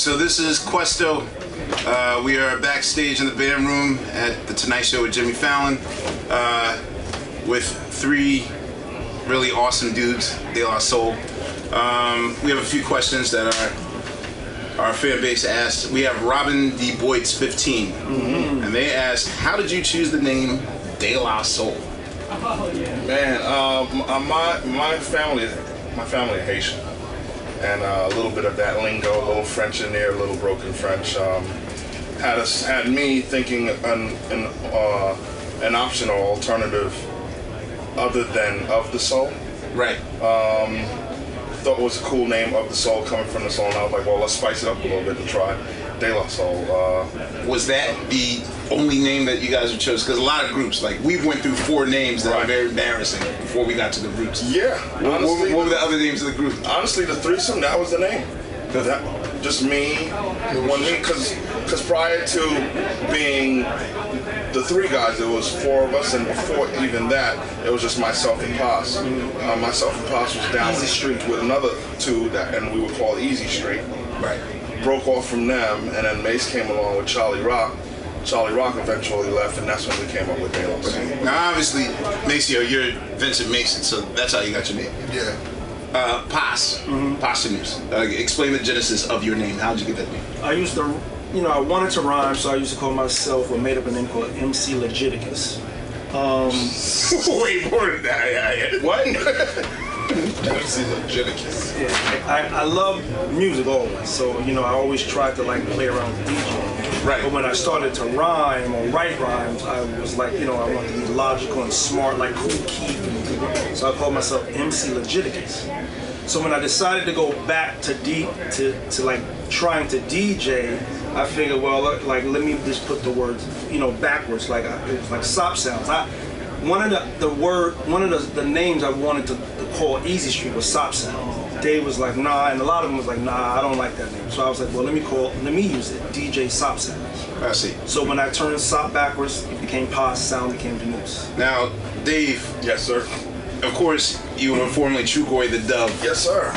so this is Questo. Uh, we are backstage in the band room at the Tonight Show with Jimmy Fallon uh, with three really awesome dudes, De La Soul. Um, we have a few questions that our our fan base asked. We have Robin D. Boyd's 15, and they asked, "How did you choose the name De La Soul?" Man, um, uh, my my family, my family is Haitian, and uh, a little bit of that lingo, a little French in there, a little broken French, um, had us had me thinking an an, uh, an option or alternative other than of the soul. Right. Thought it was a cool name of the soul coming from the soul, and I was like, well, let's spice it up a little bit and try De La Soul. Uh, was that the only name that you guys have chose? Because a lot of groups, like we went through four names that are very embarrassing before we got to the roots. yeah, What, honestly, what were the other names of the group? honestly, the threesome that was the name. That, just me, the one me, because because prior to being the three guys, it was four of us, and before even that, it was just myself and Pos. Uh, myself and Pos was down the street with another two that, and we were called Easy Street. Right. Broke off from them, and then Mase came along with Charlie Rock. Charlie Rock eventually left, and that's when we came up with Soul. Now, obviously, Maseo, you're Vincent Mason, so that's how you got your name. Yeah. Uh, Pos, Posdnuos. Uh, explain the genesis of your name. How did you get that name? I used to, you know, I wanted to rhyme, so I used to call myself, or made up a name called MC Legiticus. Way more than that. Yeah, yeah. What? Legiticus. Yeah, I, I love music always, so you know, I always tried to like play around with DJ. Right. But when I started to rhyme or write rhymes, I was like, you know, I wanted to be logical and smart, like Kool Keith. So I called myself MC Legiticus. So when I decided to go back to D to, to like trying to DJ, I figured, well, like let me just put the words, you know, backwards, like I, it was like sop sounds. I one of the, the word, one of the, the names I wanted to, to call Easy Street was sop sounds. Dave was like, nah, and a lot of them was like, nah, I don't like that name. So I was like, well, let me call, let me use it, DJ Sop Sounds. I see. So when I turned Sop backwards, it became Pos, sound became Denise. Now, Dave, yes, sir. of course, you were formerly Trugoy the Dove. Yes, sir.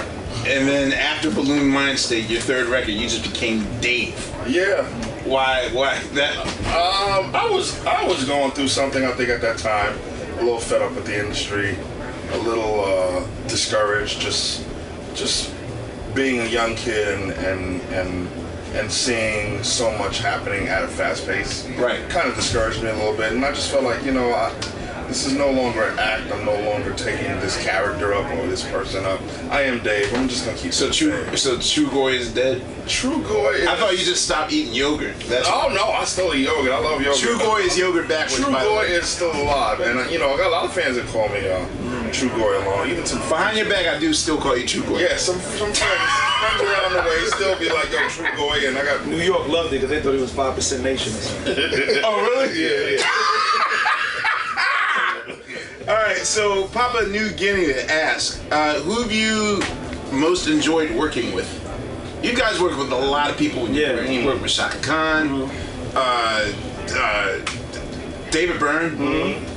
And then after Buhloone Mindstate, your third record, you just became Dave. Yeah. Why? Why that? Um, I was I was going through something I think at that time, a little fed up with the industry, a little uh, discouraged, just just being a young kid and and and and seeing so much happening at a fast pace. Right. Kind of discouraged me a little bit, and I just felt like you know I. This is no longer an act. I'm no longer taking this character up or this person up. I am Dave. I'm just gonna keep. So True, Dave. so Trugoy is dead. Trugoy. Is, I thought you just stopped eating yogurt. That's Oh no, I still eat yogurt. I love yogurt. Trugoy is yogurt backwards. Trugoy is still alive, and you know I got a lot of fans that call me uh, Trugoy along. Even some Behind your back, I do still call you Trugoy. yeah, some some friends, friends around the way still be like yo Trugoy, and I got New York loved it because they thought it was 5% Nation or something. Oh, really? yeah yeah. All right. So Papa New Guinea asked, uh, who have you most enjoyed working with? You guys work with a lot of people. in your Yeah. career. You work with Chaka Khan, uh, uh, David Byrne.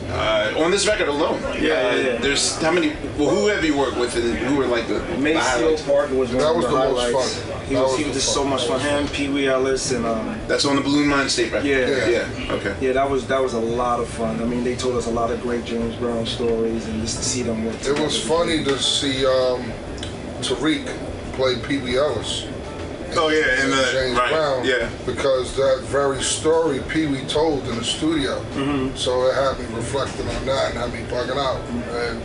Uh, on this record alone. Yeah, uh, yeah, yeah. There's how many? Well, who have you worked with, and who were like the, the Maceo highlights? Was one That of was the, the most highlights. fun. He was, was he was just fun. so much fun. Him, Pee Wee Ellis, and um, That's on the Buhloone Mindstate record. Yeah. yeah. yeah, Okay. yeah, that was that was a lot of fun. I mean, they told us a lot of great James Brown stories, and just to see them work. It was funny to see um, Tariq play Pee Wee Ellis. Oh yeah, and the James right. Brown. Yeah. Because that very story Pee Wee told in the studio. Mm-hmm. So it had me reflecting on that and had me bugging out. And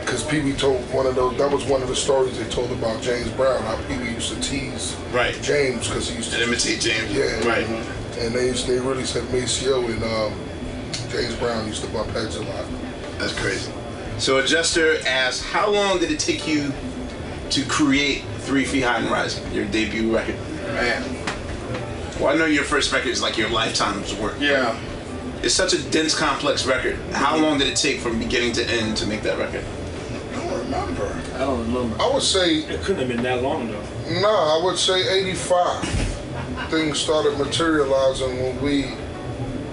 because Pee Wee told one of those, that was one of the stories they told about James Brown, how Pee Wee used to tease Right. James because he used to imitate James. Yeah. Right. And they used, they really said Maceo and um, James Brown used to bump heads a lot. That's crazy. So Adjuster asked, how long did it take you to create Three Feet High and Rising, your debut record? Man, Well, I know your first record is like your lifetime's work. yeah. It's such a dense, complex record. How mm-hmm. long did it take from beginning to end to make that record? I don't remember. I don't remember. I would say It couldn't have been that long though. No, I would say 85. Things started materializing when we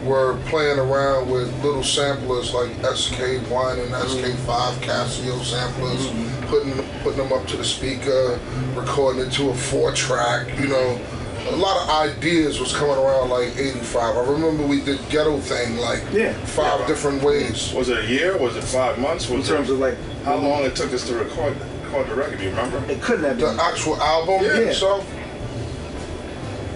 were playing around with little samplers like SK1 and SK5 Casio samplers, mm-hmm. putting putting them up to the speaker, recording it to a four track. You know, a lot of ideas was coming around like '85. I remember we did Ghetto Thang like Yeah. five different ways. Was it a year? Was it five months? In terms it, of like, how long it took us to record record the record? Do you remember? it couldn't have been The actual album Yeah. itself,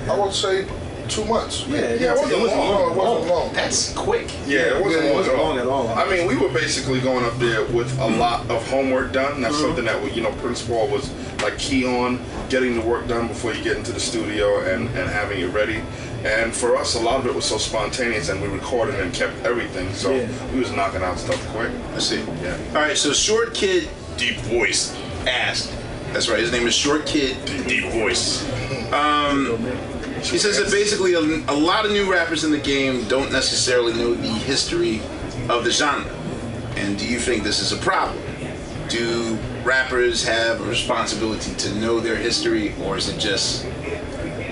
I would say two months. Yeah, Yeah, it it, wasn't it wasn't long. No, it wasn't long. That's quick. Yeah, it wasn't, Yeah, it long, wasn't at all. long at all. I mean, we were basically going up there with a mm-hmm. lot of homework done. That's mm-hmm. something that we, you know, Prince Paul was like key on getting the work done before you get into the studio and, and having it ready. And for us, a lot of it was so spontaneous, and we recorded and kept everything. So Yeah. we was knocking out stuff quick. I see. Yeah. All right, so Short Kid Deep Voice asked. That's right. His name is Short Kid Deep Voice. Mm-hmm. Um, he says that basically a, a lot of new rappers in the game don't necessarily know the history of the genre. And do you think this is a problem? Do rappers have a responsibility to know their history, or is it just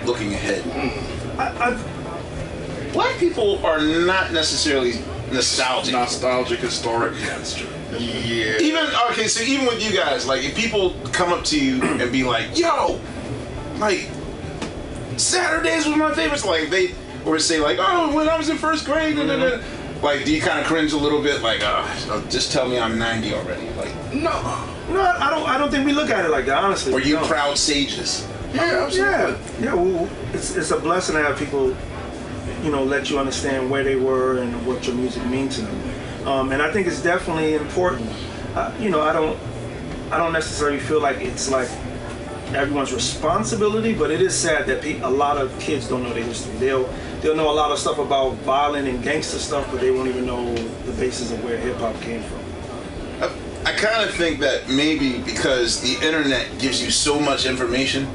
looking ahead? I, I've, Black people are not necessarily nostalgic. Nostalgic, historic. That's true. Yeah. Even okay, so even with you guys, like if people come up to you and be like, "Yo, like Saturdays was my favorites," like they or say like, "Oh, when I was in first grade," da, da, da." like do you kind of cringe a little bit, like, "Oh, just tell me I'm 90 already," like, no. no, I don't. I don't think we look at it like that. Honestly, or you no. proud sages? Yeah. Yeah, yeah. Well, it's it's a blessing to have people, you know, let you understand where they were and what your music means to them. Um, and I think it's definitely important. Uh, you know, I don't, I don't necessarily feel like it's like everyone's responsibility, but it is sad that pe- a lot of kids don't know their history. They'll they'll know a lot of stuff about violent and gangster stuff, but they won't even know the basis of where hip hop came from. I, I kind of think that maybe because the internet gives you so much information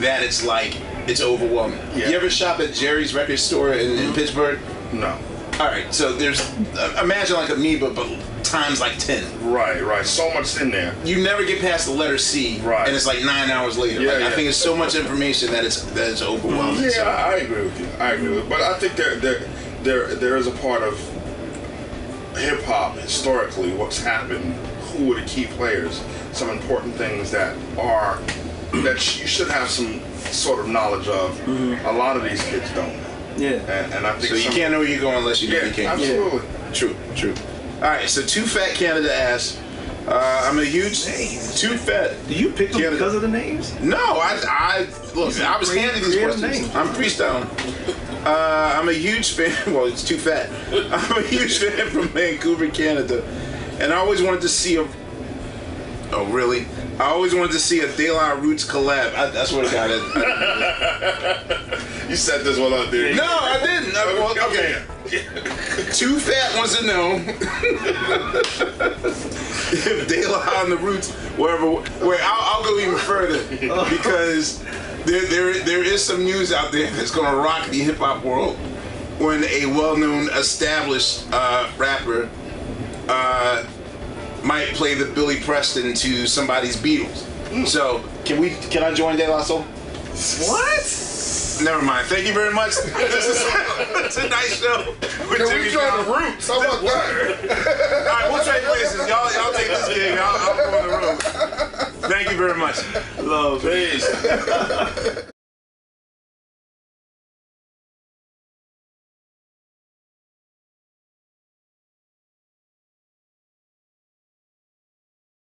that it's like it's overwhelming. Yeah. You ever shop at Jerry's record store in, in Pittsburgh? No. All right, so there's uh, imagine like amoeba, but times like ten. Right, right. So much in there. You never get past the letter C, Right. and it's like nine hours later. Yeah, like, I think it's so much information that it's that it's overwhelming. Yeah, So, I agree with you. I agree with, you. but I think there there there there is a part of hip hop historically what's happened. Who were the key players? Some important things that are that you should have some sort of knowledge of. Mm-hmm. A lot of these kids don't, Yeah. and, and I think so you some- can't know where you're going unless you know Yeah, you came. absolutely. True, true. All right, so two fat Canada ass. Uh, I'm a huge too fat. Do you pick them Canada. because of the names? No, I, I look. I was handed these questions. name. I'm freestyling. Uh, I'm a huge fan. Well, it's too fat. I'm a huge fan from Vancouver, Canada, and I always wanted to see a. Oh really? I always wanted to see a De La Roots collab. I, that's what it got. You set this one up there. No, I didn't. I, well, okay. Too fat wants to know if De La and the Roots, wherever. Wait, I'll, I'll go even further because there, there, there is some news out there that's going to rock the hip hop world when a well-known, established uh, rapper uh, might play the Billy Preston to somebody's Beatles. So, can we? Can I join De La Soul? What? Never mind. Thank you very much. this is it's a nice show. with Can Jimmy we join the Fallon. roots? How about that? All right, we'll trade places. Y'all, y'all take this gig. I'll, I'll go on the road. Thank you very much. Love. Please.